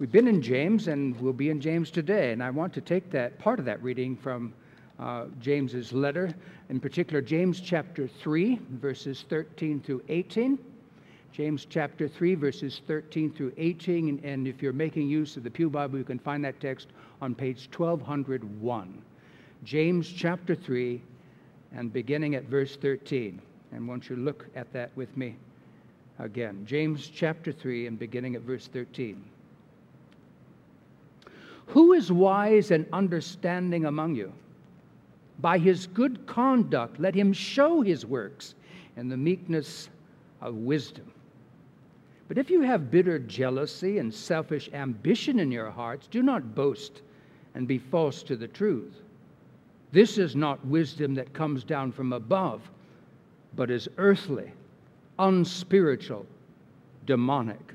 We've been in James and we'll be in James today, and I want to take that part of that reading from uh, James's letter, in particular James chapter 3, verses 13 through 18. James chapter 3, verses 13 through 18. And if you're making use of the Pew Bible, you can find that text on page 1201. James chapter 3, and beginning at verse 13. And won't you look at that with me again? James chapter 3, and beginning at verse 13. Who is wise and understanding among you? By his good conduct, let him show his works in the meekness of wisdom. But if you have bitter jealousy and selfish ambition in your hearts, do not boast and be false to the truth. This is not wisdom that comes down from above, but is earthly, unspiritual, demonic.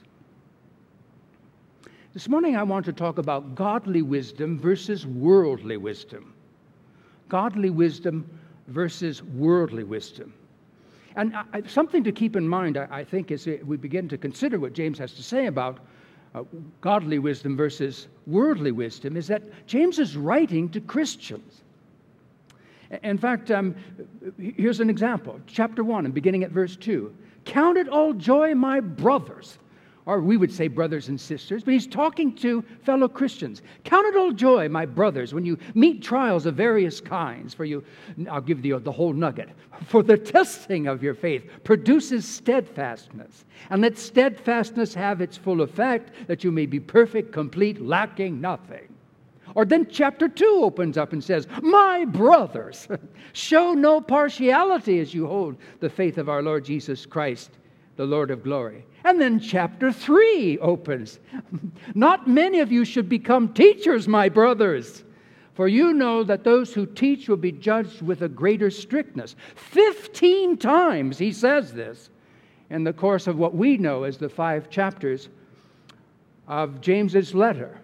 This morning, I want to talk about godly wisdom versus worldly wisdom. Godly wisdom versus worldly wisdom. And I, something to keep in mind, I, I, think, as we begin to consider what James has to say about uh, godly wisdom versus worldly wisdom, is that James is writing to Christians. In fact, um, here's an example. Chapter 1, and beginning at verse 2. Count it all joy, my brothers, or we would say brothers and sisters, but he's talking to fellow Christians. Count it all joy, my brothers, when you meet trials of various kinds, for you, I'll give you the whole nugget. For the testing of your faith produces steadfastness, and let steadfastness have its full effect, that you may be perfect, complete, lacking nothing. Or then chapter 2 opens up and says, My brothers, show no partiality as you hold the faith of our Lord Jesus Christ, the Lord of glory. And then chapter 3 opens. Not many of you should become teachers, my brothers, for you know that those who teach will be judged with a greater strictness. Fifteen times he says this in the course of what we know as the five chapters of James's letter,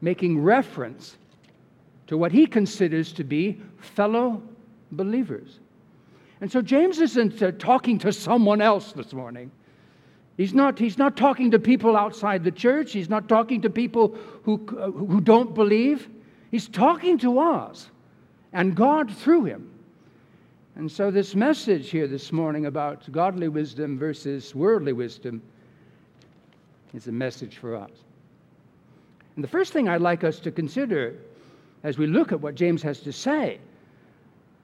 making reference to what he considers to be fellow believers. And so James isn't uh, talking to someone else this morning. He's not, he's not talking to people outside the church. He's not talking to people who, uh, who don't believe. He's talking to us and God through him. And so, this message here this morning about godly wisdom versus worldly wisdom is a message for us. And the first thing I'd like us to consider as we look at what James has to say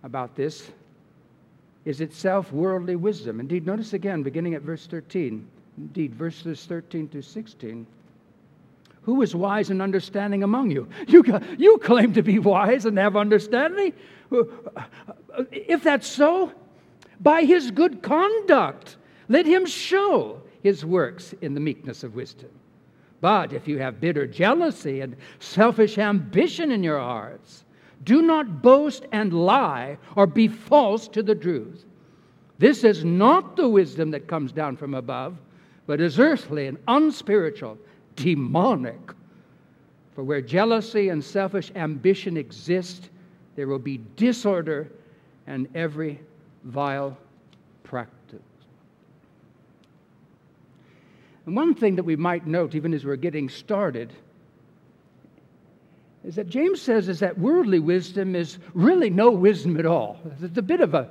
about this is itself worldly wisdom. Indeed, notice again, beginning at verse 13. Indeed, verses 13 to 16. Who is wise and understanding among you? You, you claim to be wise and have understanding. If that's so, by his good conduct, let him show his works in the meekness of wisdom. But if you have bitter jealousy and selfish ambition in your hearts, do not boast and lie or be false to the truth. This is not the wisdom that comes down from above but is earthly and unspiritual, demonic. For where jealousy and selfish ambition exist, there will be disorder and every vile practice. And one thing that we might note, even as we're getting started, is that James says is that worldly wisdom is really no wisdom at all. It's a bit of a,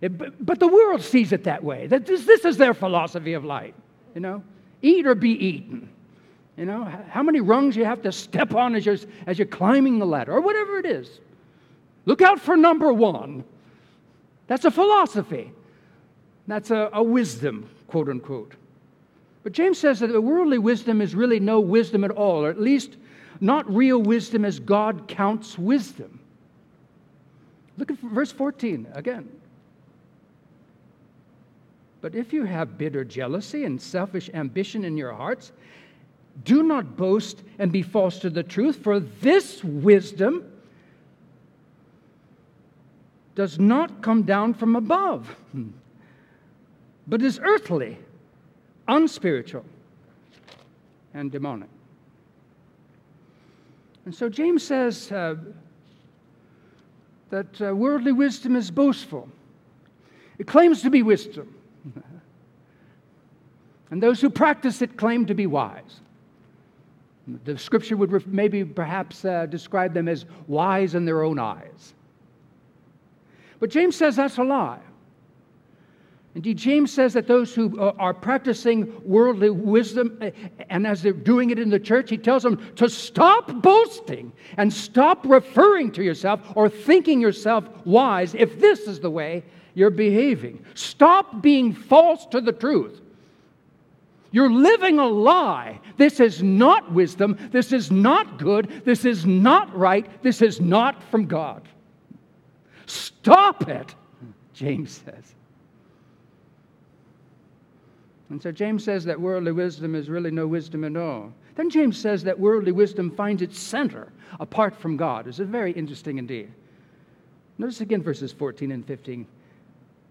it, but the world sees it that way. That this, this is their philosophy of life. You know, eat or be eaten. You know, how many rungs you have to step on as you're, as you're climbing the ladder, or whatever it is. Look out for number one. That's a philosophy. That's a, a wisdom, quote unquote. But James says that the worldly wisdom is really no wisdom at all, or at least not real wisdom as God counts wisdom. Look at verse 14 again. But if you have bitter jealousy and selfish ambition in your hearts, Do not boast and be false to the truth, for this wisdom does not come down from above, but is earthly, unspiritual, and demonic. And so James says uh, that uh, worldly wisdom is boastful. It claims to be wisdom. And those who practice it claim to be wise. The scripture would maybe perhaps uh, describe them as wise in their own eyes. But James says that's a lie. Indeed, James says that those who uh, are practicing worldly wisdom, uh, and as they're doing it in the church, he tells them to stop boasting and stop referring to yourself or thinking yourself wise if this is the way you're behaving. Stop being false to the truth. You're living a lie. This is not wisdom. This is not good. This is not right. This is not from God. Stop it, James says. And so James says that worldly wisdom is really no wisdom at all. Then James says that worldly wisdom finds its center apart from God. It's very interesting indeed. Notice again verses 14 and 15.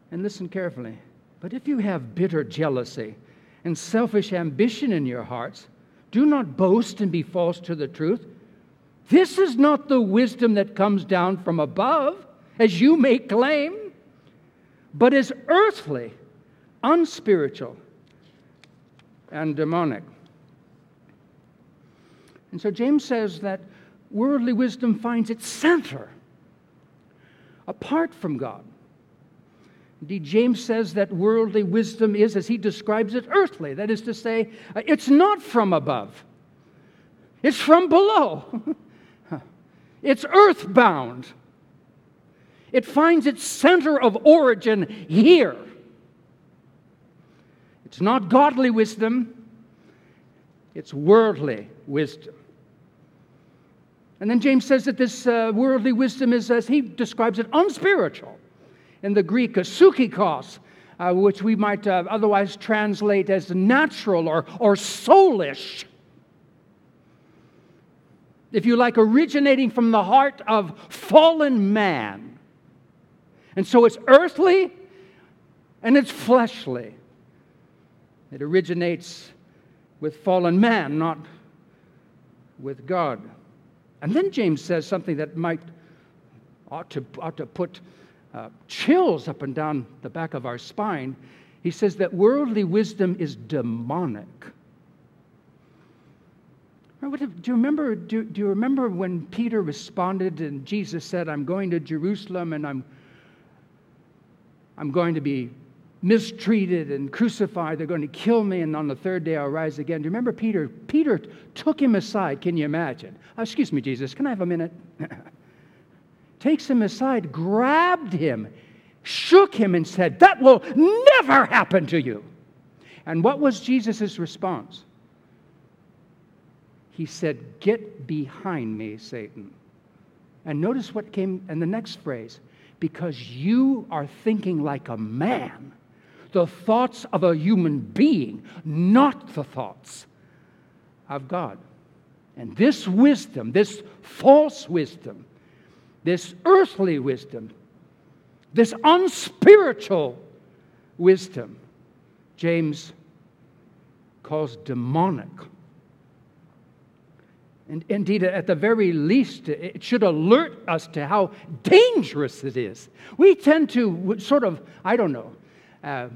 And listen carefully. But if you have bitter jealousy and selfish ambition in your hearts, do not boast and be false to the truth. This is not the wisdom that comes down from above, as you may claim, but is earthly, unspiritual and demonic. And so James says that worldly wisdom finds its center apart from God. Indeed, James says that worldly wisdom is, as he describes it, earthly. That is to say, it's not from above, it's from below, it's earthbound. It finds its center of origin here. It's not godly wisdom, it's worldly wisdom. And then James says that this uh, worldly wisdom is, as he describes it, unspiritual. In the Greek, psychikos, uh, which we might uh, otherwise translate as natural or, or soulish. If you like, originating from the heart of fallen man. And so it's earthly and it's fleshly. It originates with fallen man, not with God. And then James says something that might ought to, ought to put uh, chills up and down the back of our spine. He says that worldly wisdom is demonic. Do you remember, do, do you remember when Peter responded and Jesus said, I'm going to Jerusalem and I'm, I'm going to be mistreated and crucified. They're going to kill me, and on the third day I'll rise again. Do you remember Peter? Peter took him aside. Can you imagine? Oh, excuse me, Jesus, can I have a minute? Takes him aside, grabbed him, shook him, and said, That will never happen to you. And what was Jesus' response? He said, Get behind me, Satan. And notice what came in the next phrase because you are thinking like a man the thoughts of a human being, not the thoughts of God. And this wisdom, this false wisdom, this earthly wisdom, this unspiritual wisdom, James calls demonic. And indeed, at the very least, it should alert us to how dangerous it is. We tend to sort of, I don't know, uh,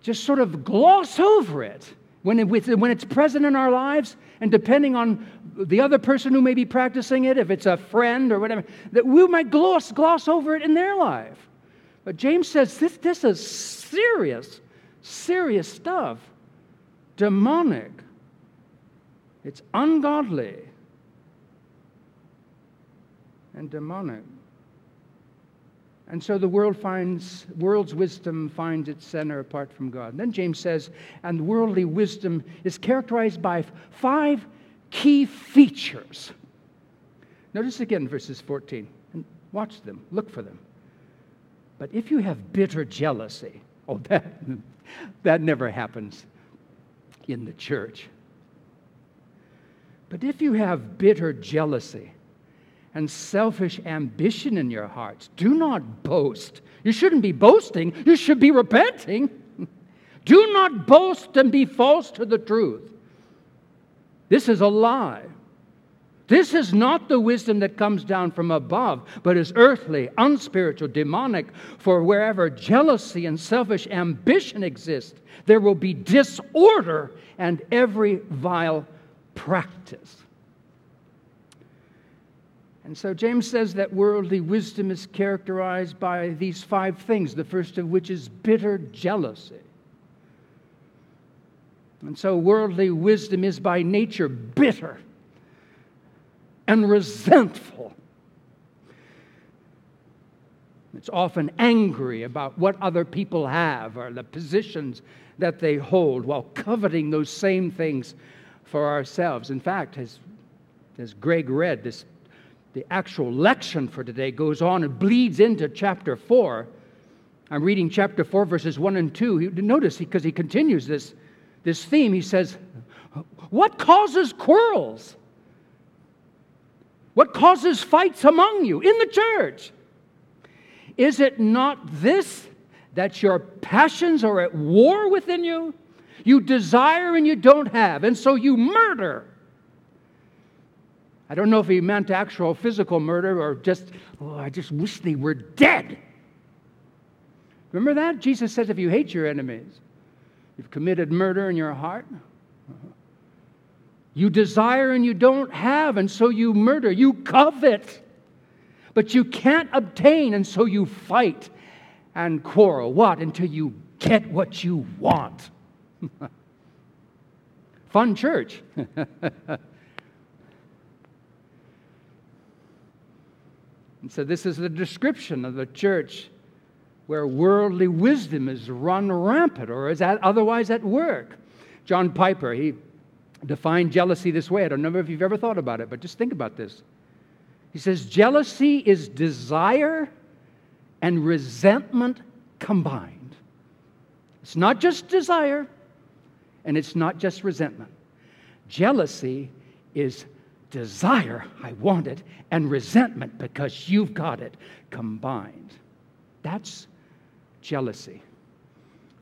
just sort of gloss over it when, it when it's present in our lives, and depending on the other person who may be practicing it, if it's a friend or whatever, that we might gloss, gloss over it in their life. But James says this, this is serious, serious stuff. Demonic. It's ungodly and demonic. And so the world finds, world's wisdom finds its center apart from God. And then James says, and worldly wisdom is characterized by five key features. Notice again verses 14 and watch them, look for them. But if you have bitter jealousy, oh, that, that never happens in the church. But if you have bitter jealousy and selfish ambition in your hearts, do not boast. You shouldn't be boasting, you should be repenting. do not boast and be false to the truth. This is a lie. This is not the wisdom that comes down from above, but is earthly, unspiritual, demonic. For wherever jealousy and selfish ambition exist, there will be disorder and every vile practice. And so James says that worldly wisdom is characterized by these five things, the first of which is bitter jealousy. And so worldly wisdom is by nature bitter and resentful. It's often angry about what other people have or the positions that they hold while coveting those same things for ourselves. In fact, as, as Greg read, this, the actual lection for today goes on and bleeds into chapter 4. I'm reading chapter 4, verses 1 and 2. He, notice, because he, he continues this, this theme, he says, What causes quarrels? What causes fights among you in the church? Is it not this that your passions are at war within you? You desire and you don't have, and so you murder. I don't know if he meant actual physical murder or just, oh, I just wish they were dead. Remember that? Jesus says if you hate your enemies, you've committed murder in your heart. You desire and you don't have, and so you murder. You covet, but you can't obtain, and so you fight and quarrel. What? Until you get what you want. Fun church. and so, this is the description of the church where worldly wisdom is run rampant or is at, otherwise at work. John Piper, he defined jealousy this way. I don't know if you've ever thought about it, but just think about this. He says, Jealousy is desire and resentment combined. It's not just desire and it's not just resentment. Jealousy is desire, I want it, and resentment because you've got it combined. That's jealousy.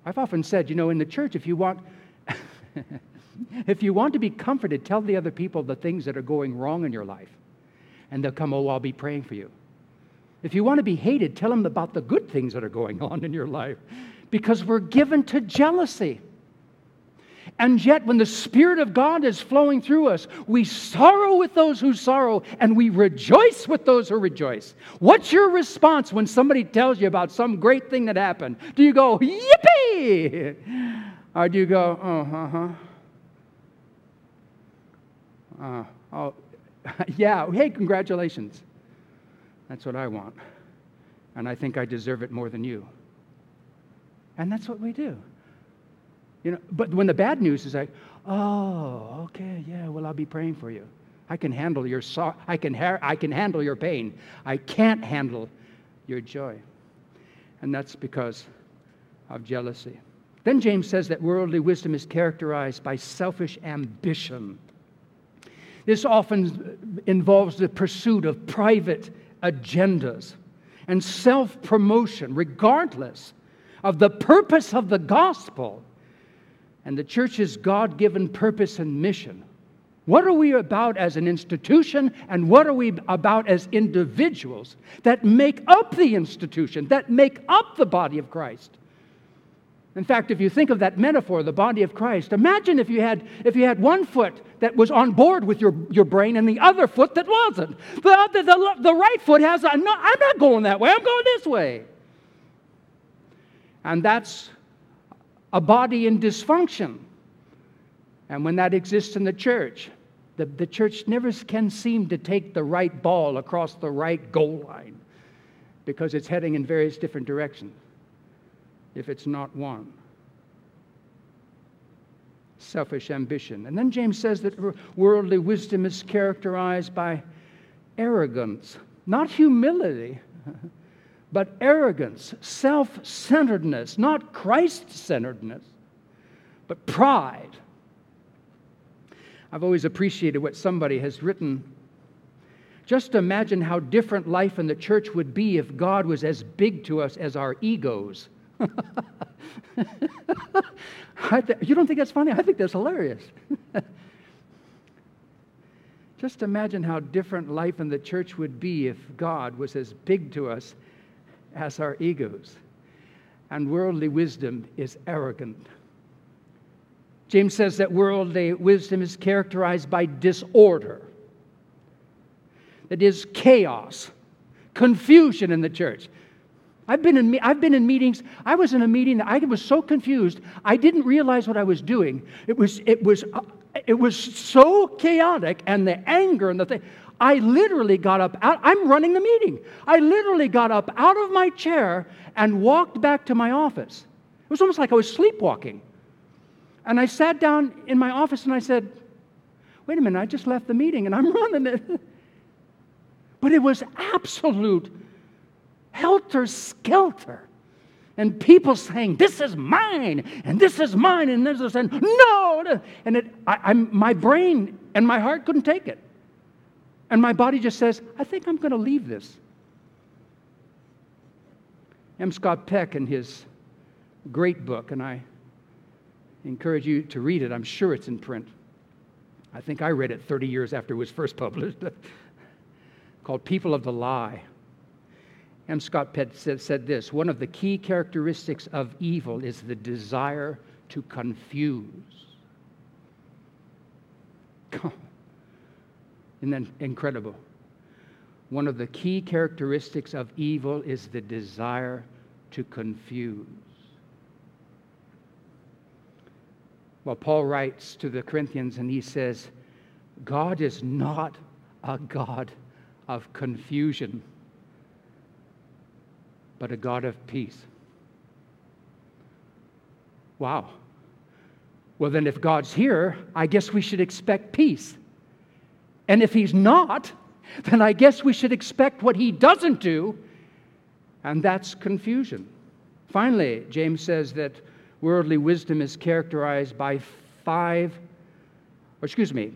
I've often said, you know, in the church, if you want. If you want to be comforted, tell the other people the things that are going wrong in your life. And they'll come, Oh, I'll be praying for you. If you want to be hated, tell them about the good things that are going on in your life. Because we're given to jealousy. And yet, when the Spirit of God is flowing through us, we sorrow with those who sorrow and we rejoice with those who rejoice. What's your response when somebody tells you about some great thing that happened? Do you go, yippee? Or do you go, oh, uh huh? Uh, oh, yeah, hey, congratulations. That's what I want. And I think I deserve it more than you. And that's what we do. You know, but when the bad news is like, oh, okay, yeah, well, I'll be praying for you. I can handle your so- I can ha- I can handle your pain. I can't handle your joy. And that's because of jealousy. Then James says that worldly wisdom is characterized by selfish ambition. This often involves the pursuit of private agendas and self promotion, regardless of the purpose of the gospel and the church's God given purpose and mission. What are we about as an institution, and what are we about as individuals that make up the institution, that make up the body of Christ? In fact, if you think of that metaphor, the body of Christ, imagine if you had, if you had one foot that was on board with your, your brain and the other foot that wasn't. The, the, the, the right foot has, a, no, I'm not going that way, I'm going this way. And that's a body in dysfunction. And when that exists in the church, the, the church never can seem to take the right ball across the right goal line because it's heading in various different directions if it's not one. Selfish ambition. And then James says that worldly wisdom is characterized by arrogance, not humility, but arrogance, self centeredness, not Christ centeredness, but pride. I've always appreciated what somebody has written. Just imagine how different life in the church would be if God was as big to us as our egos. th- you don't think that's funny? I think that's hilarious. Just imagine how different life in the church would be if God was as big to us as our egos. And worldly wisdom is arrogant. James says that worldly wisdom is characterized by disorder, that is, chaos, confusion in the church. I've been, in, I've been in meetings. I was in a meeting I was so confused, I didn't realize what I was doing. It was, it was, uh, it was so chaotic, and the anger and the thing. I literally got up out, I'm running the meeting. I literally got up out of my chair and walked back to my office. It was almost like I was sleepwalking. And I sat down in my office and I said, Wait a minute, I just left the meeting and I'm running it. But it was absolute helter skelter. And people saying, This is mine, and this is mine, and this is, and no. And it, I, my brain and my heart couldn't take it. And my body just says, I think I'm going to leave this. M. Scott Peck, in his great book, and I encourage you to read it, I'm sure it's in print. I think I read it 30 years after it was first published, called People of the Lie. M. Scott Peck said, said this One of the key characteristics of evil is the desire to confuse. Isn't that incredible? One of the key characteristics of evil is the desire to confuse. Well, Paul writes to the Corinthians and he says, God is not a God of confusion, but a God of peace. Wow. Well, then, if God's here, I guess we should expect peace. And if he's not, then I guess we should expect what he doesn't do, and that's confusion. Finally, James says that worldly wisdom is characterized by five, or excuse me,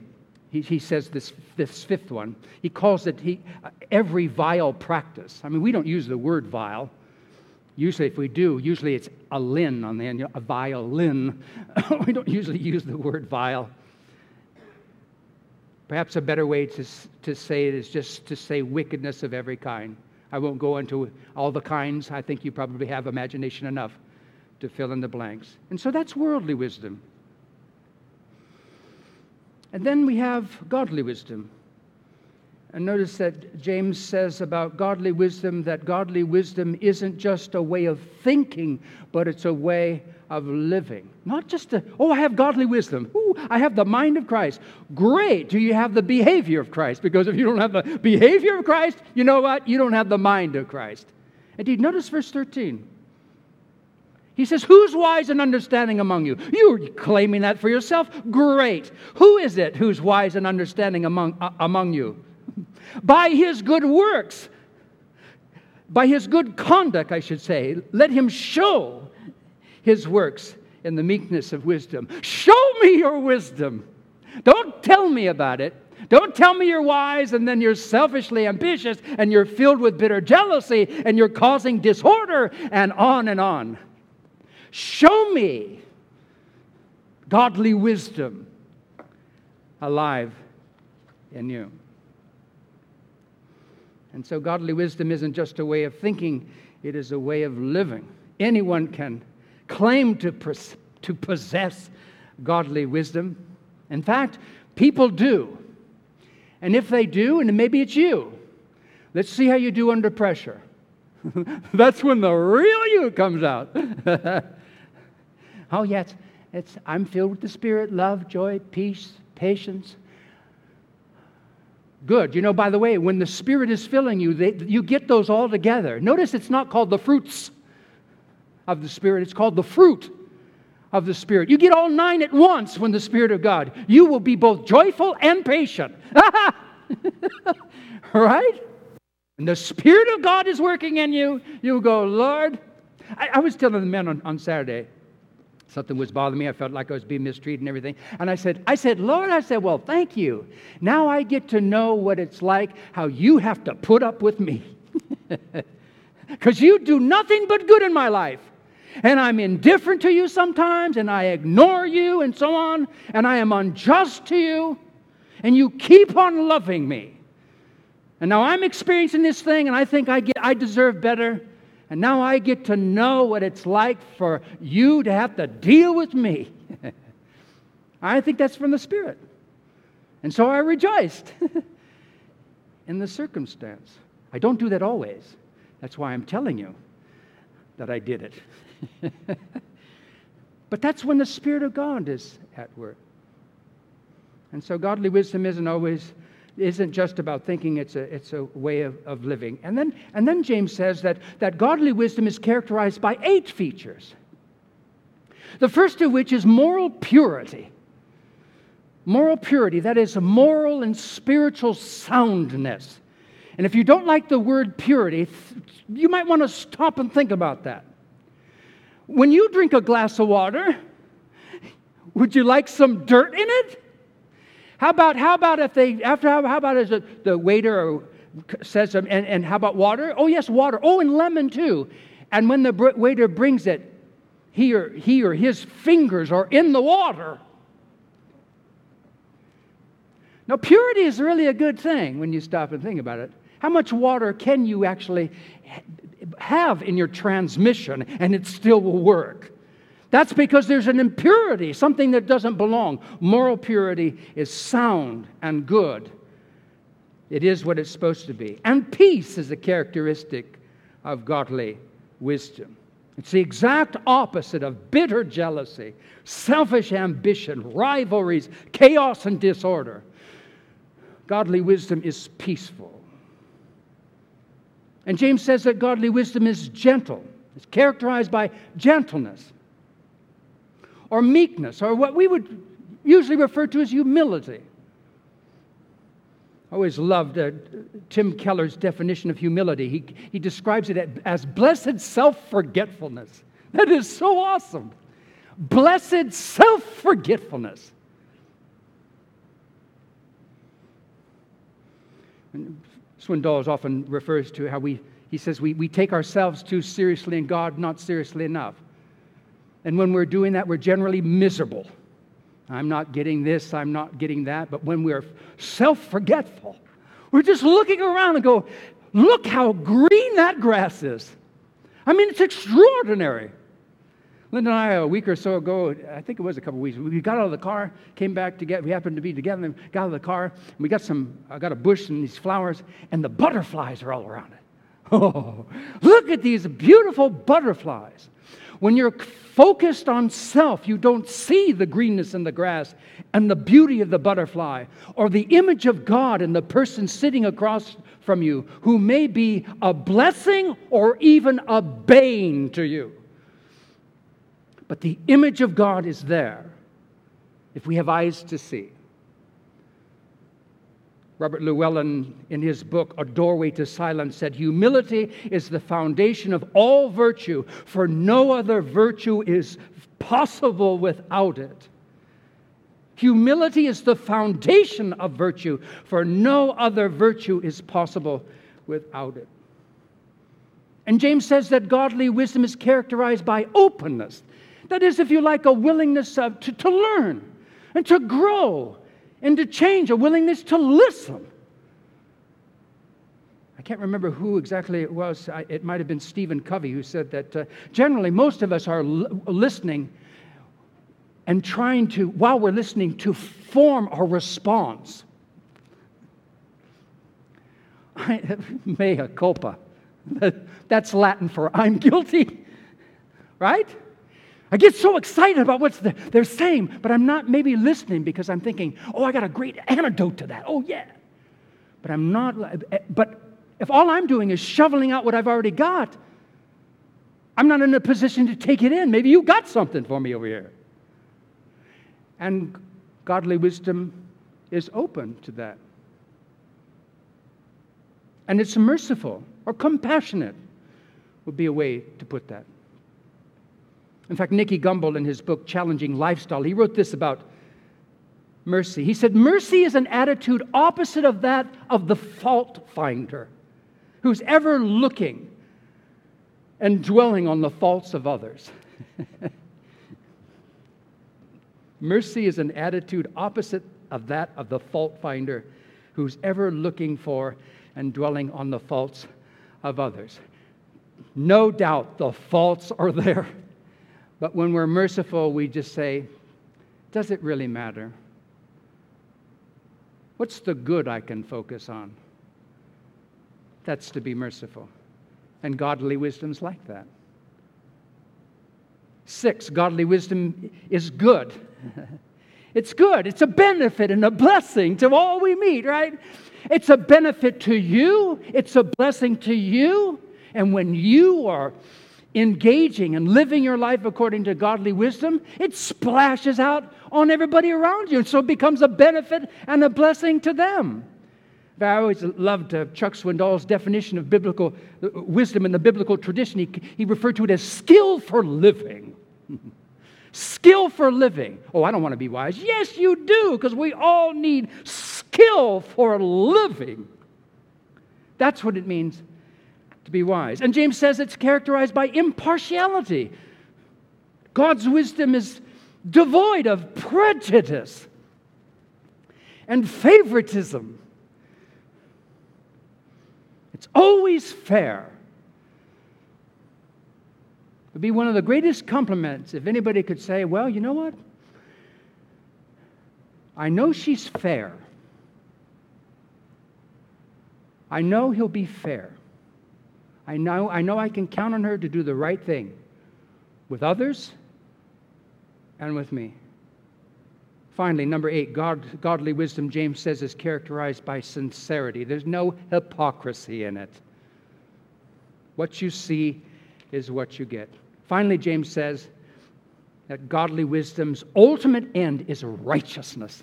he, he says this, this fifth one. He calls it he, every vile practice. I mean, we don't use the word vile. Usually, if we do, usually it's a lin on the end, a violin. we don't usually use the word vile. Perhaps a better way to, to say it is just to say wickedness of every kind. I won't go into all the kinds. I think you probably have imagination enough to fill in the blanks. And so that's worldly wisdom. And then we have godly wisdom. And notice that James says about godly wisdom that godly wisdom isn't just a way of thinking, but it's a way of living. Not just a, oh, I have godly wisdom. Ooh, I have the mind of Christ. Great. Do you have the behavior of Christ? Because if you don't have the behavior of Christ, you know what? You don't have the mind of Christ. Indeed, notice verse 13. He says, Who's wise and understanding among you? You're claiming that for yourself? Great. Who is it who's wise and understanding among, uh, among you? By his good works, by his good conduct, I should say, let him show his works in the meekness of wisdom. Show me your wisdom. Don't tell me about it. Don't tell me you're wise and then you're selfishly ambitious and you're filled with bitter jealousy and you're causing disorder and on and on. Show me godly wisdom alive in you. And so, godly wisdom isn't just a way of thinking, it is a way of living. Anyone can claim to, to possess godly wisdom. In fact, people do. And if they do, and maybe it's you, let's see how you do under pressure. That's when the real you comes out. oh, yes, it's, I'm filled with the Spirit, love, joy, peace, patience. Good. You know, by the way, when the Spirit is filling you, they, you get those all together. Notice it's not called the fruits of the Spirit, it's called the fruit of the Spirit. You get all nine at once when the Spirit of God. You will be both joyful and patient. right? And the Spirit of God is working in you. You go, Lord. I, I was telling the men on, on Saturday, Something was bothering me. I felt like I was being mistreated and everything. And I said, I said, Lord, I said, well, thank you. Now I get to know what it's like, how you have to put up with me. Because you do nothing but good in my life. And I'm indifferent to you sometimes, and I ignore you, and so on, and I am unjust to you, and you keep on loving me. And now I'm experiencing this thing, and I think I, get, I deserve better. And now I get to know what it's like for you to have to deal with me. I think that's from the Spirit. And so I rejoiced in the circumstance. I don't do that always. That's why I'm telling you that I did it. but that's when the Spirit of God is at work. And so godly wisdom isn't always isn't just about thinking it's a, it's a way of, of living. And then, and then James says that, that godly wisdom is characterized by eight features. The first of which is moral purity. Moral purity, that is, moral and spiritual soundness. And if you don't like the word purity, you might want to stop and think about that. When you drink a glass of water, would you like some dirt in it? How about, how about if they, after, how, how about as a, the waiter says, and, and how about water? Oh, yes, water. Oh, and lemon too. And when the waiter brings it, he or, he or his fingers are in the water. Now, purity is really a good thing when you stop and think about it. How much water can you actually have in your transmission and it still will work? That's because there's an impurity, something that doesn't belong. Moral purity is sound and good. It is what it's supposed to be. And peace is a characteristic of godly wisdom. It's the exact opposite of bitter jealousy, selfish ambition, rivalries, chaos, and disorder. Godly wisdom is peaceful. And James says that godly wisdom is gentle, it's characterized by gentleness or meekness, or what we would usually refer to as humility. I always loved uh, Tim Keller's definition of humility. He, he describes it as blessed self forgetfulness. That is so awesome. Blessed self forgetfulness. Swindoll often refers to how we, he says, we, we take ourselves too seriously and God not seriously enough. And when we're doing that, we're generally miserable. I'm not getting this, I'm not getting that. But when we're self forgetful, we're just looking around and go, look how green that grass is. I mean, it's extraordinary. Linda and I, a week or so ago, I think it was a couple of weeks, we got out of the car, came back together. We happened to be together, got out of the car, and we got some, I got a bush and these flowers, and the butterflies are all around it. Oh, look at these beautiful butterflies. When you're focused on self, you don't see the greenness in the grass and the beauty of the butterfly or the image of God in the person sitting across from you who may be a blessing or even a bane to you. But the image of God is there if we have eyes to see. Robert Llewellyn, in his book, A Doorway to Silence, said, Humility is the foundation of all virtue, for no other virtue is possible without it. Humility is the foundation of virtue, for no other virtue is possible without it. And James says that godly wisdom is characterized by openness. That is, if you like, a willingness of, to, to learn and to grow and to change, a willingness to listen. I can't remember who exactly it was. it might have been Stephen Covey who said that uh, generally most of us are l- listening and trying to, while we're listening, to form a response. I, mea culpa. That's Latin for I'm guilty, right? I get so excited about what they're saying, but I'm not maybe listening because I'm thinking, oh, I got a great antidote to that. Oh, yeah. But I'm not, eh, but if all I'm doing is shoveling out what I've already got, I'm not in a position to take it in. Maybe you got something for me over here. And godly wisdom is open to that. And it's merciful or compassionate, would be a way to put that. In fact, Nicky Gumbel, in his book Challenging Lifestyle, he wrote this about mercy. He said, Mercy is an attitude opposite of that of the fault finder, who's ever looking and dwelling on the faults of others. Mercy is an attitude opposite of that of the fault finder, who's ever looking for and dwelling on the faults of others. No doubt the faults are there. But when we're merciful, we just say, Does it really matter? What's the good I can focus on? That's to be merciful. And godly wisdom's like that. Six, godly wisdom is good. it's good. It's a benefit and a blessing to all we meet, right? It's a benefit to you, it's a blessing to you. And when you are engaging and living your life according to godly wisdom, it splashes out on everybody around you. And so it becomes a benefit and a blessing to them. I always loved uh, Chuck Swindoll's definition of biblical uh, wisdom in the biblical tradition. He, he referred to it as skill for living. skill for living. Oh, I don't want to be wise. Yes, you do, because we all need skill for living. That's what it means to be wise. And James says it's characterized by impartiality. God's wisdom is devoid of prejudice and favoritism. It's always fair. It would be one of the greatest compliments if anybody could say, Well, you know what? I know she's fair. I know he'll be fair. I know, I know I can count on her to do the right thing with others and with me. Finally, number eight, God, godly wisdom, James says, is characterized by sincerity. There's no hypocrisy in it. What you see is what you get. Finally, James says that godly wisdom's ultimate end is righteousness.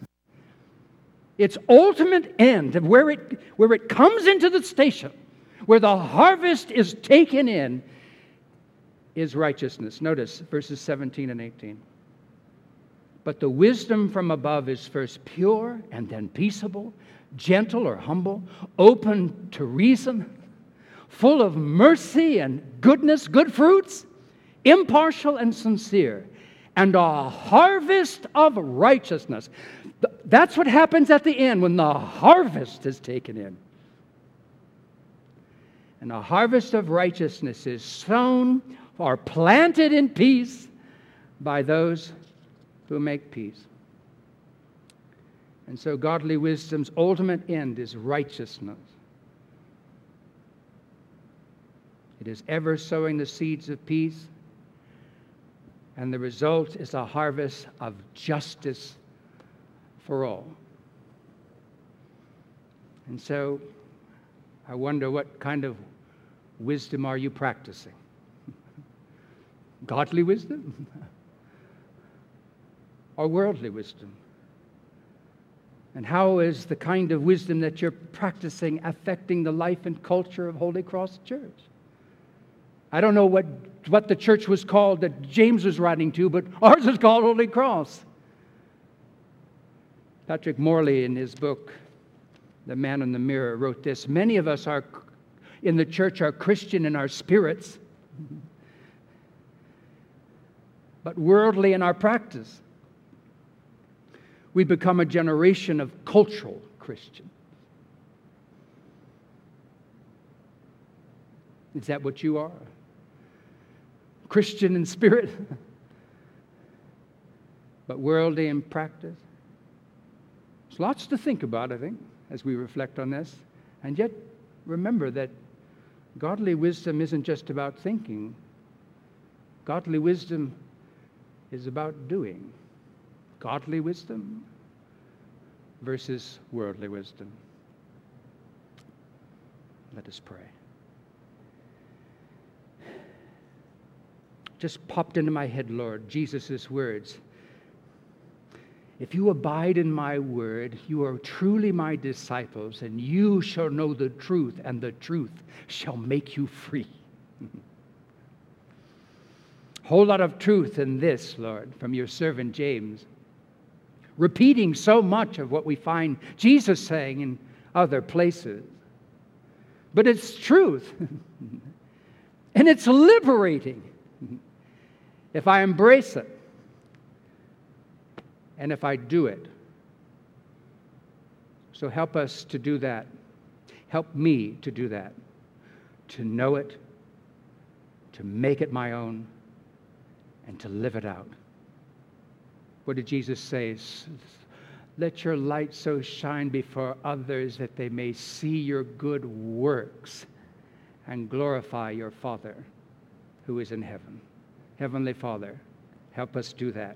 Its ultimate end, where it, where it comes into the station, where the harvest is taken in, is righteousness. Notice verses 17 and 18. But the wisdom from above is first pure and then peaceable, gentle or humble, open to reason, full of mercy and goodness, good fruits, impartial and sincere, and a harvest of righteousness. That's what happens at the end when the harvest is taken in. And a harvest of righteousness is sown or planted in peace by those who make peace. And so, godly wisdom's ultimate end is righteousness. It is ever sowing the seeds of peace, and the result is a harvest of justice for all. And so, I wonder what kind of wisdom are you practicing? Godly wisdom? or worldly wisdom? And how is the kind of wisdom that you're practicing affecting the life and culture of Holy Cross Church? I don't know what, what the church was called that James was writing to, but ours is called Holy Cross. Patrick Morley, in his book, The Man in the Mirror, wrote this Many of us are in the church are Christian in our spirits, but worldly in our practice we become a generation of cultural Christians. Is that what you are? Christian in spirit, but worldly in practice? There's lots to think about, I think, as we reflect on this. And yet, remember that godly wisdom isn't just about thinking, godly wisdom is about doing godly wisdom versus worldly wisdom. Let us pray. Just popped into my head, Lord, Jesus' words. If you abide in my word, you are truly my disciples, and you shall know the truth, and the truth shall make you free. Whole lot of truth in this, Lord, from your servant James. Repeating so much of what we find Jesus saying in other places. But it's truth. and it's liberating if I embrace it and if I do it. So help us to do that. Help me to do that, to know it, to make it my own, and to live it out. What did Jesus say? Let your light so shine before others that they may see your good works and glorify your Father who is in heaven. Heavenly Father, help us do that,